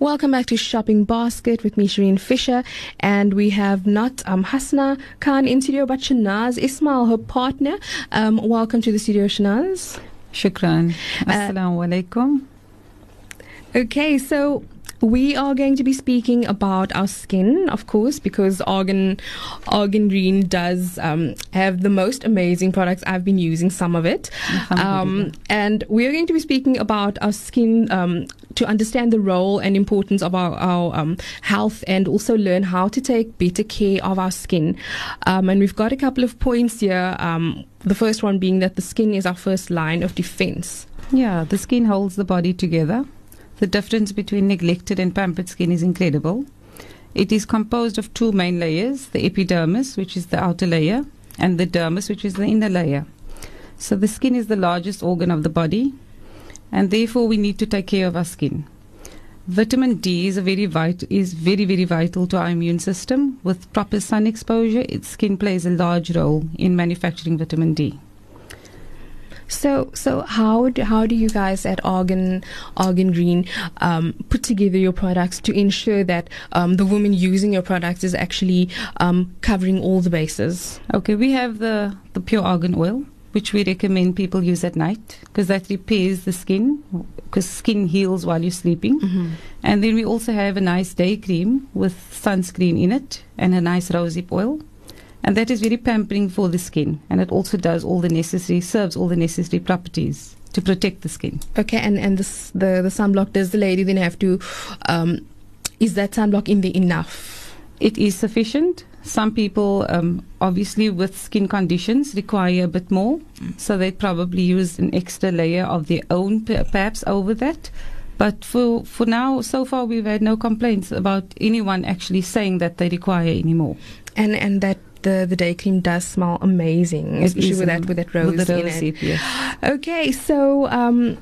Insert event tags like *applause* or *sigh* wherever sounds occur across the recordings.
Welcome back to Shopping Basket with me, Shireen Fisher. And we have not um, Hasna Khan in studio, but Shanaaz Ismail, her partner. Um, welcome to the studio, Shanaaz. Shukran. Assalamu alaikum. Okay, so we are going to be speaking about our skin, of course, because Argan Argan Green does um, have the most amazing products. I've been using some of it, um, and we are going to be speaking about our skin um, to understand the role and importance of our, our um, health, and also learn how to take better care of our skin. Um, and we've got a couple of points here. Um, the first one being that the skin is our first line of defense. Yeah, the skin holds the body together. The difference between neglected and pampered skin is incredible. It is composed of two main layers the epidermis, which is the outer layer, and the dermis, which is the inner layer. So the skin is the largest organ of the body, and therefore we need to take care of our skin. Vitamin D is a very vit- is very very vital to our immune system. With proper sun exposure, its skin plays a large role in manufacturing vitamin D. So, so how do, how do you guys at Argan Argan Green um, put together your products to ensure that um, the woman using your products is actually um, covering all the bases? Okay, we have the the pure argan oil, which we recommend people use at night because that repairs the skin because skin heals while you're sleeping. Mm-hmm. And then we also have a nice day cream with sunscreen in it and a nice rosehip oil. And that is very pampering for the skin. And it also does all the necessary, serves all the necessary properties to protect the skin. Okay, and and this, the the sunblock does the lady then have to? Um, is that sunblock in the enough? It is sufficient. Some people, um, obviously, with skin conditions, require a bit more. So they probably use an extra layer of their own, per- perhaps, over that. But for, for now, so far, we've had no complaints about anyone actually saying that they require any more. And and that the the day cream does smell amazing, It especially with um, that with that rose with the in it. yes. Okay, so um,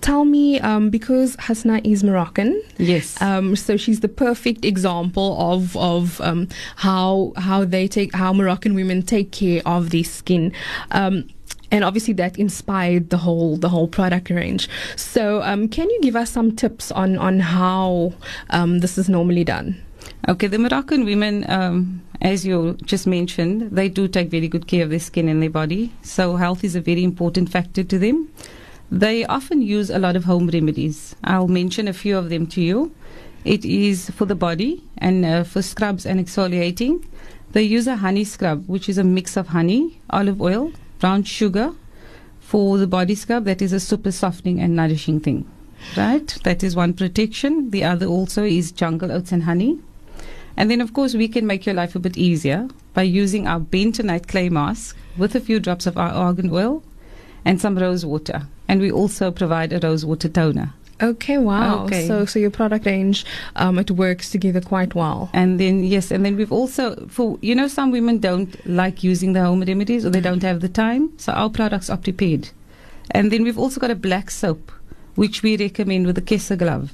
tell me, um, because Hasna is Moroccan, Yes. um, so she's the perfect example of of um, how how they take how Moroccan women take care of their skin. Um, and obviously that inspired the whole the whole product range. So, um, can you give us some tips on on how um, this is normally done? Okay, the Moroccan women, um, as you just mentioned, they do take very good care of their skin and their body. So health is a very important factor to them. They often use a lot of home remedies. I'll mention a few of them to you. It is for the body and uh, for scrubs and exfoliating. They use a honey scrub, which is a mix of honey, olive oil, brown sugar. For the body scrub, that is a super softening and nourishing thing. Right? That is one protection. The other also is jungle oats and honey. And then, of course, we can make your life a bit easier by using our bentonite clay mask with a few drops of our argan oil and some rose water. And we also provide a rose water toner. Okay, wow. Okay. So so your product range um, it works together quite well. And then, yes, and then we've also, for, you know, some women don't like using the home remedies or they don't have the time. So our products are prepared. And then we've also got a black soap, which we recommend with a Kessa glove.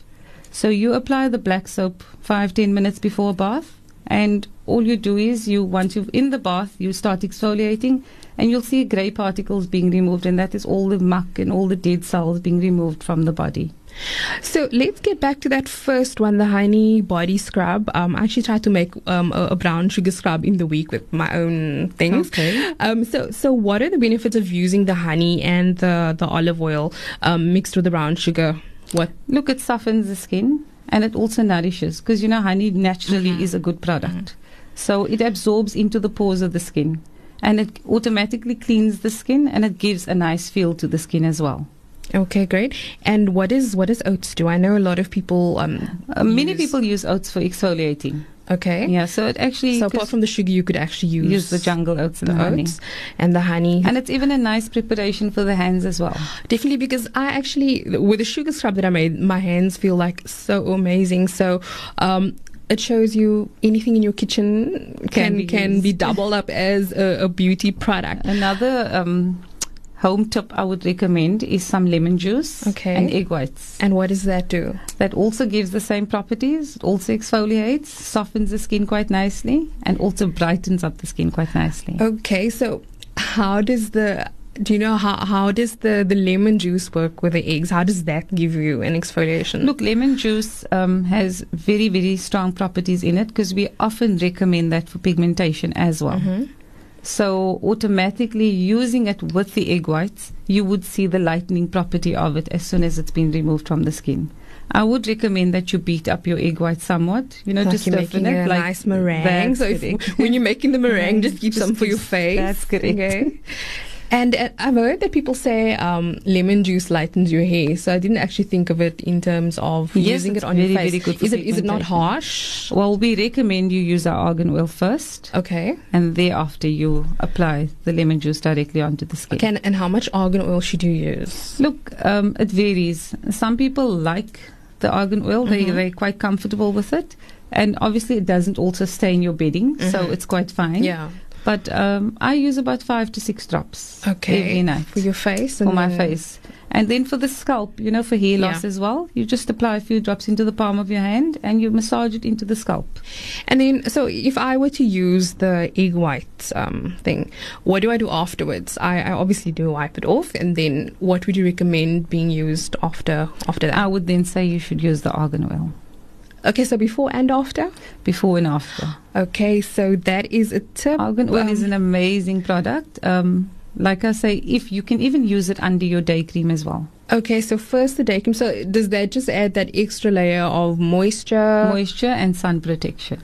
So you apply the black soap five, ten minutes before a bath. And all you do is you, once you're in the bath, you start exfoliating and you'll see grey particles being removed. And that is all the muck and all the dead cells being removed from the body. So let's get back to that first one, the honey body scrub. Um, I actually tried to make um, a, a brown sugar scrub in the week with my own things. Okay. Um, so so what are the benefits of using the honey and the the olive oil um, mixed with the brown sugar? What? Look, it softens the skin and it also nourishes because you know honey naturally Mhm. is a good product. So it absorbs into the pores of the skin and it automatically cleans the skin and it gives a nice feel to the skin as well. Okay, great. And what is what does oats do? I know a lot of people. Um, Uh, many people use oats for exfoliating. Okay. Yeah, so it actually So apart from the sugar, you could actually use, use the jungle oats and the the honey. oats and the honey. And it's even a nice preparation for the hands as well. Definitely, because I actually, with the sugar scrub that I made, my hands feel like so amazing. So, um, it shows you anything in your kitchen can Can can be be, doubled up as a, a beauty product. Another um, home tip I would recommend is some lemon juice Okay. and egg whites. And what does that do? That also gives the same properties. It also exfoliates, softens the skin quite nicely, and also brightens up the skin quite nicely. Okay, so how does the do you know how, how does the, the lemon juice work with the eggs? How does that give you an exfoliation? Look, lemon juice um, has very, very strong properties in it because we often recommend that for pigmentation as well. Mhm. So, automatically using it with the egg whites, you would see the lightening property of it as soon as it's been removed from the skin. I would recommend that you beat up your egg white somewhat, you know, like just you're making it a like nice meringue. So if, when you're making the meringue, just *laughs* keep Just some for your *laughs* face. that's correct. Okay. *laughs* And uh, I've heard that people say um, lemon juice lightens your hair. So I didn't actually think of it in terms of Yes, using it on your very, face. very good is it is it not harsh? Well, we recommend you use our argan oil first, Okay. and thereafter you apply the lemon juice directly onto the skin. Okay. And, how much argan oil should you use? Look, um, it varies. Some people like the argan oil; they Mhm. they're quite comfortable with it, and obviously it doesn't also stain your bedding, so Mhm. it's quite fine. Yeah. But um, I use about five to six drops Okay. every night For your face. for my face. And then for the scalp, you know, for hair loss Yeah. as well, you just apply a few drops into the palm of your hand and you massage it into the scalp. And then, so if I were to use the egg white um, thing, what do I do afterwards? I, I obviously do wipe it off, and then what would you recommend being used after after that? I would then say you should use the argan oil okay, so before and after. before and after. Okay, so that is a tip. Argan oil Um, is an amazing product. Um, like I say, if you can even use it under your day cream as well. okay, so first the day cream. So does that just add that extra layer of moisture? Moisture and sun protection.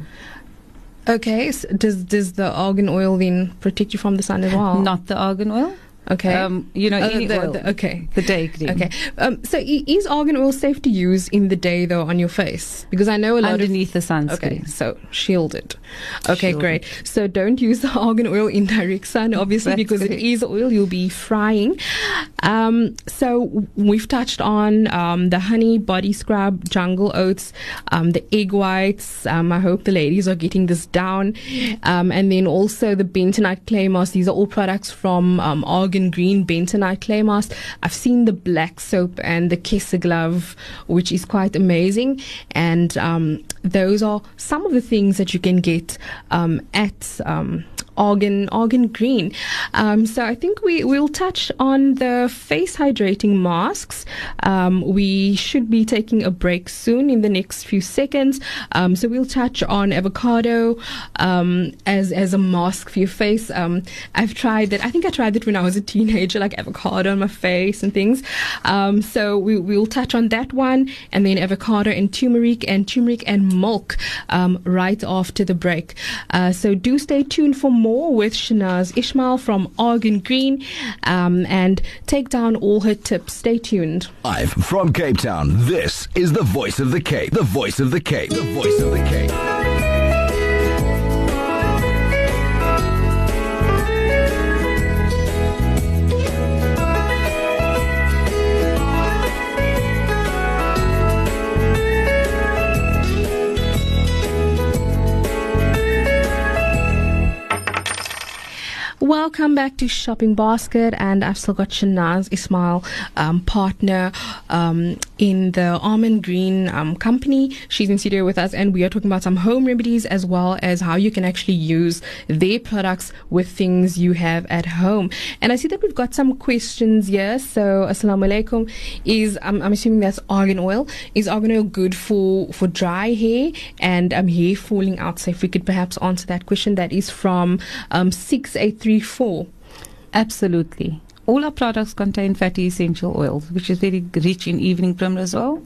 okay, so does does the argan oil then protect you from the sun as well? Not the argan oil. Okay. Um, you know, Oh, the- oil. the- okay. The day cream. Okay. Um, so is argan oil safe to use in the day though on your face? Because I know a lot of Underneath the sunscreen. Okay, so shielded. Okay, great. So don't use the argan oil in direct sun, obviously, *laughs* because it is oil you'll be frying. Um, so we've touched on um, the honey body scrub, jungle oats, um, the egg whites. Um, I hope the ladies are getting this down. Um, and then also the bentonite clay mask. These are all products from um, Argan Green bentonite clay mask. I've seen the black soap and the Kessa glove, which is quite amazing. And um, those are some of the things that you can get um, at um, Argan Argan Green. Um, so I think we will touch on the face hydrating masks. Um, we should be taking a break soon in the next few seconds. Um, so we'll touch on avocado um, as as a mask for your face. Um, I've tried that. I think I tried it when I was a teenager, like avocado on my face and things. Um, so we we'll touch on that one, and then avocado and turmeric and turmeric and milk right after the break. Uh, so do stay tuned for more with Shanaaz Ishmail from Argan Green, um, and take down all her tips. Stay tuned. Live from Cape Town, this is the voice of the Cape. The voice of the Cape. The voice of the Cape. Welcome back to Shopping Basket, and I've still got Shanaaz Ismail, um, partner um, in the Almond Green um, company. She's in studio with us, and we are talking about some home remedies as well as how you can actually use their products with things you have at home. And I see that we've got some questions here. So, Assalamu alaikum. Is um, I'm assuming that's argan oil. Is argan oil good for for dry hair and um, hair falling out? So, if we could perhaps answer that question, that is from um, six eight three four. Absolutely. All our products contain fatty essential oils, which is very rich in evening primrose oil.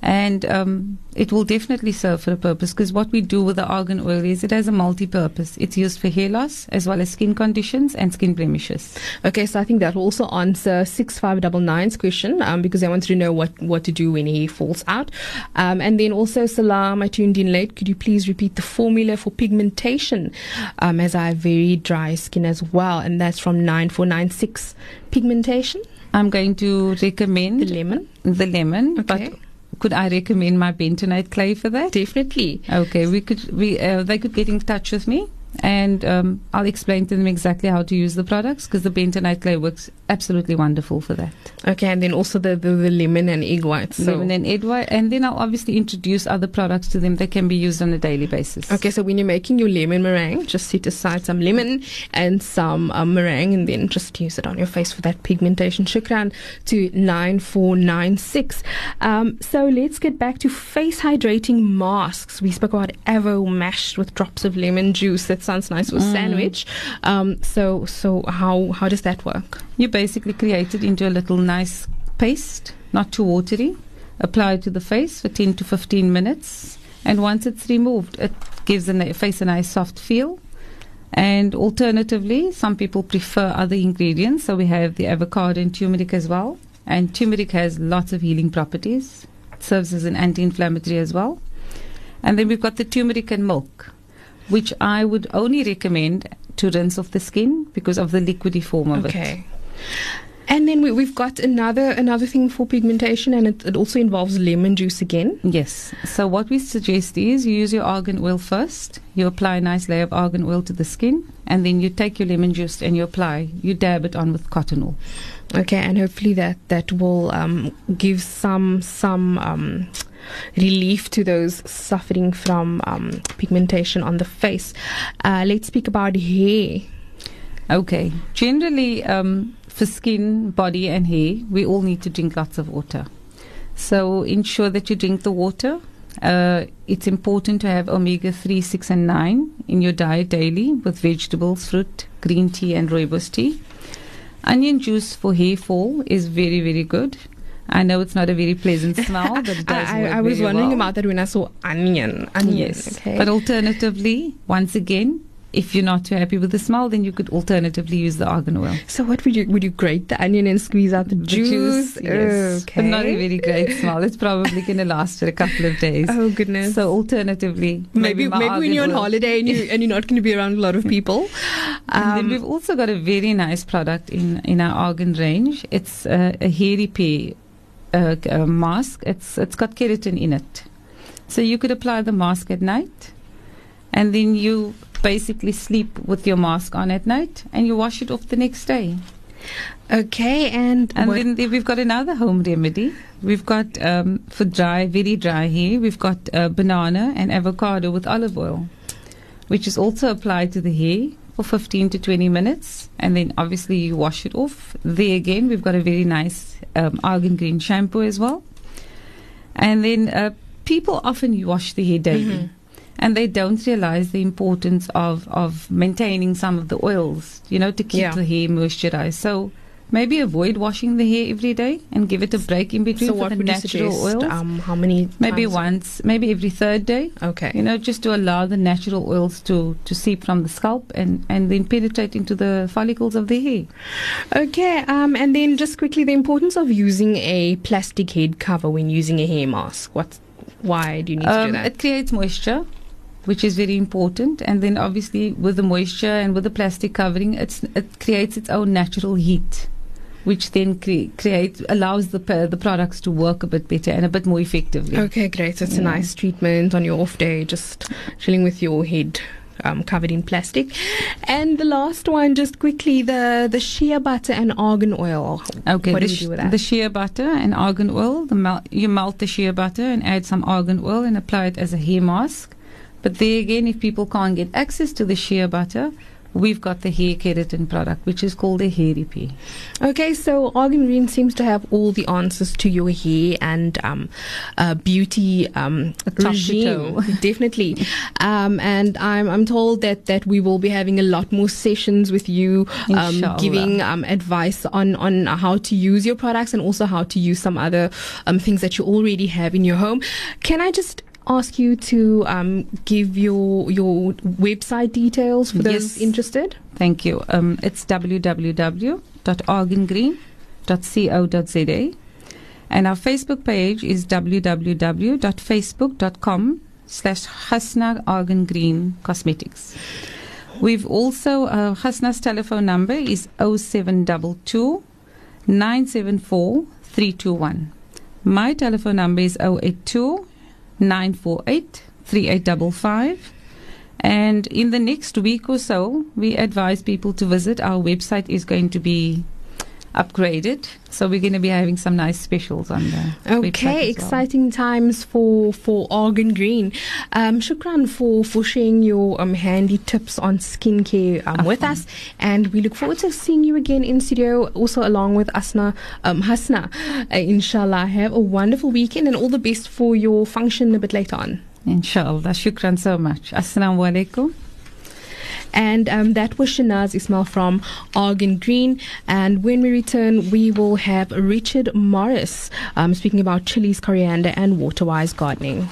And um, it will definitely serve for a purpose because what we do with the argan oil is it has a multi purpose. It's used for hair loss as well as skin conditions and skin blemishes. Okay, so I think that will also answer 6599's question um, because I wanted to know what, what to do when hair falls out. Um, and then also, Salam, I tuned in late. Could you please repeat the formula for pigmentation um, as I have very dry skin as well? And that's from 9496 pigmentation, I'm going to recommend the lemon. the lemon, Okay. but could I recommend my bentonite clay for that? Definitely. Okay, we could we uh, they could get in touch with me and um, I'll explain to them exactly how to use the products because the bentonite clay works absolutely wonderful for that. Okay, and then also the, the, the lemon and egg whites. So. Lemon and egg white, and then I'll obviously introduce other products to them that can be used on a daily basis. Okay, so when you're making your lemon meringue, just set aside some lemon and some um, meringue, and then just use it on your face for that pigmentation. Shukran to nine four nine six. Um, so let's get back to face hydrating masks. We spoke about Avo mashed with drops of lemon juice. That sounds nice for mm. sandwich. Um, so so how how does that work? You basically create it into a little nice paste, not too watery. Apply it to the face for 10 to 15 minutes. And once it's removed, it gives the face a nice soft feel. And alternatively, some people prefer other ingredients. So we have the avocado and turmeric as well. And turmeric has lots of healing properties. It serves as an anti inflammatory as well. And then we've got the turmeric and milk, which I would only recommend to rinse off the skin because of the liquidy form of okay. it. Okay. And then we, have got another another thing for pigmentation, and it, it, also involves lemon juice again. Yes. So what we suggest is you use your argan oil first. You apply a nice layer of argan oil to the skin, and then you take your lemon juice and you apply. You dab it on with cotton wool. Okay, and hopefully that that will um, give some some. Um, relief to those suffering from um, pigmentation on the face. Uh, let's speak about hair. Okay. Generally, um, for skin, body, and hair, we all need to drink lots of water. So ensure that you drink the water. Uh, it's important to have omega 3, 6, and 9 in your diet daily with vegetables, fruit, green tea, and rooibos tea. Onion juice for hair fall is very, very good. I know it's not a very pleasant *laughs* smell, but it does I, I, I was wondering well. about that when I saw onion. onion yes. Okay. But alternatively, once again, if you're not too happy with the smell, then you could alternatively use the argan oil. So what would you would you grate the onion and squeeze out the, the juice? juice? Yes, okay. but not a very great smell. It's probably going to last for a couple of days. Oh goodness! So alternatively, maybe maybe, maybe when you're on oil. holiday and you and you're not going to be around a lot of people. Um, *laughs* and then we've also got a very nice product in in our argan range. It's uh, a hair repair uh, uh, mask. It's it's got keratin in it, so you could apply the mask at night, and then you basically sleep with your mask on at night and you wash it off the next day. Okay, and and then we've got another home remedy. We've got um, for dry, very dry hair. We've got uh, banana and avocado with olive oil, which is also applied to the hair for 15 to 20 minutes, and then obviously you wash it off. There again, we've got a very nice um, argan green shampoo as well, and then uh, people often wash the hair daily. Mm-hmm and they don't realize the importance of, of maintaining some of the oils, you know, to keep yeah. the hair moisturized. So maybe avoid washing the hair every day and give it a break in between so for the natural oils. Um, how many? Maybe once, maybe every third day. Okay. You know, just to allow the natural oils to, to seep from the scalp and, and then penetrate into the follicles of the hair. Okay. Um, and then just quickly, the importance of using a plastic head cover when using a hair mask. What? Why do you need um, to do um, that? It creates moisture which is very important. And then obviously with the moisture and with the plastic covering, it creates its own natural heat, which then cre- create allows the the products to work a bit better and a bit more effectively. Okay, great. So it's yeah. a nice treatment on your off day, just chilling with your head. Um, covered in plastic, and the last one, just quickly, the the shea butter and argan oil. Okay, what the, do you do with that? The shea butter and argan oil. The mel- you melt the shea butter and add some argan oil and apply it as a hair mask. But there again, if people can't get access to the shea butter, we've got the hair keratin product, which is called the hair repair. Okay, so Argan Green seems to have all the answers to your hair and um, uh, beauty um, regime. *laughs* *laughs* Definitely. Um, and I'm, I'm told that, that we will be having a lot more sessions with you, um, giving um, advice on, on how to use your products and also how to use some other um, things that you already have in your home. Can I just ask you to um, give your your website details for those yes. interested? Thank you. Um, it's www.argangreen.co.za and our Facebook page is www.facebook.com slash Hasna Argan Green Cosmetics. We've also, uh, Hasna's telephone number is 0722 974 321. My telephone number is 082 948 3855. And in the next week or so, we advise people to visit. Our website is going to be upgraded. So we're going to be having some nice specials on there. Okay, exciting times for for Argan Green. Um, shukran for for sharing your um, handy tips on skincare um, with us, and we look forward to seeing you again in studio. Also along with Asna um, Hasna, uh, inshallah. Have a wonderful weekend and all the best for your function a bit later on. Inshallah. Shukran so much. Assalamu alaikum. And um, that was Shanaaz Ismail from Argan Green. And when we return, we will have Richard Morris um, speaking about chilies, coriander, and water wise gardening.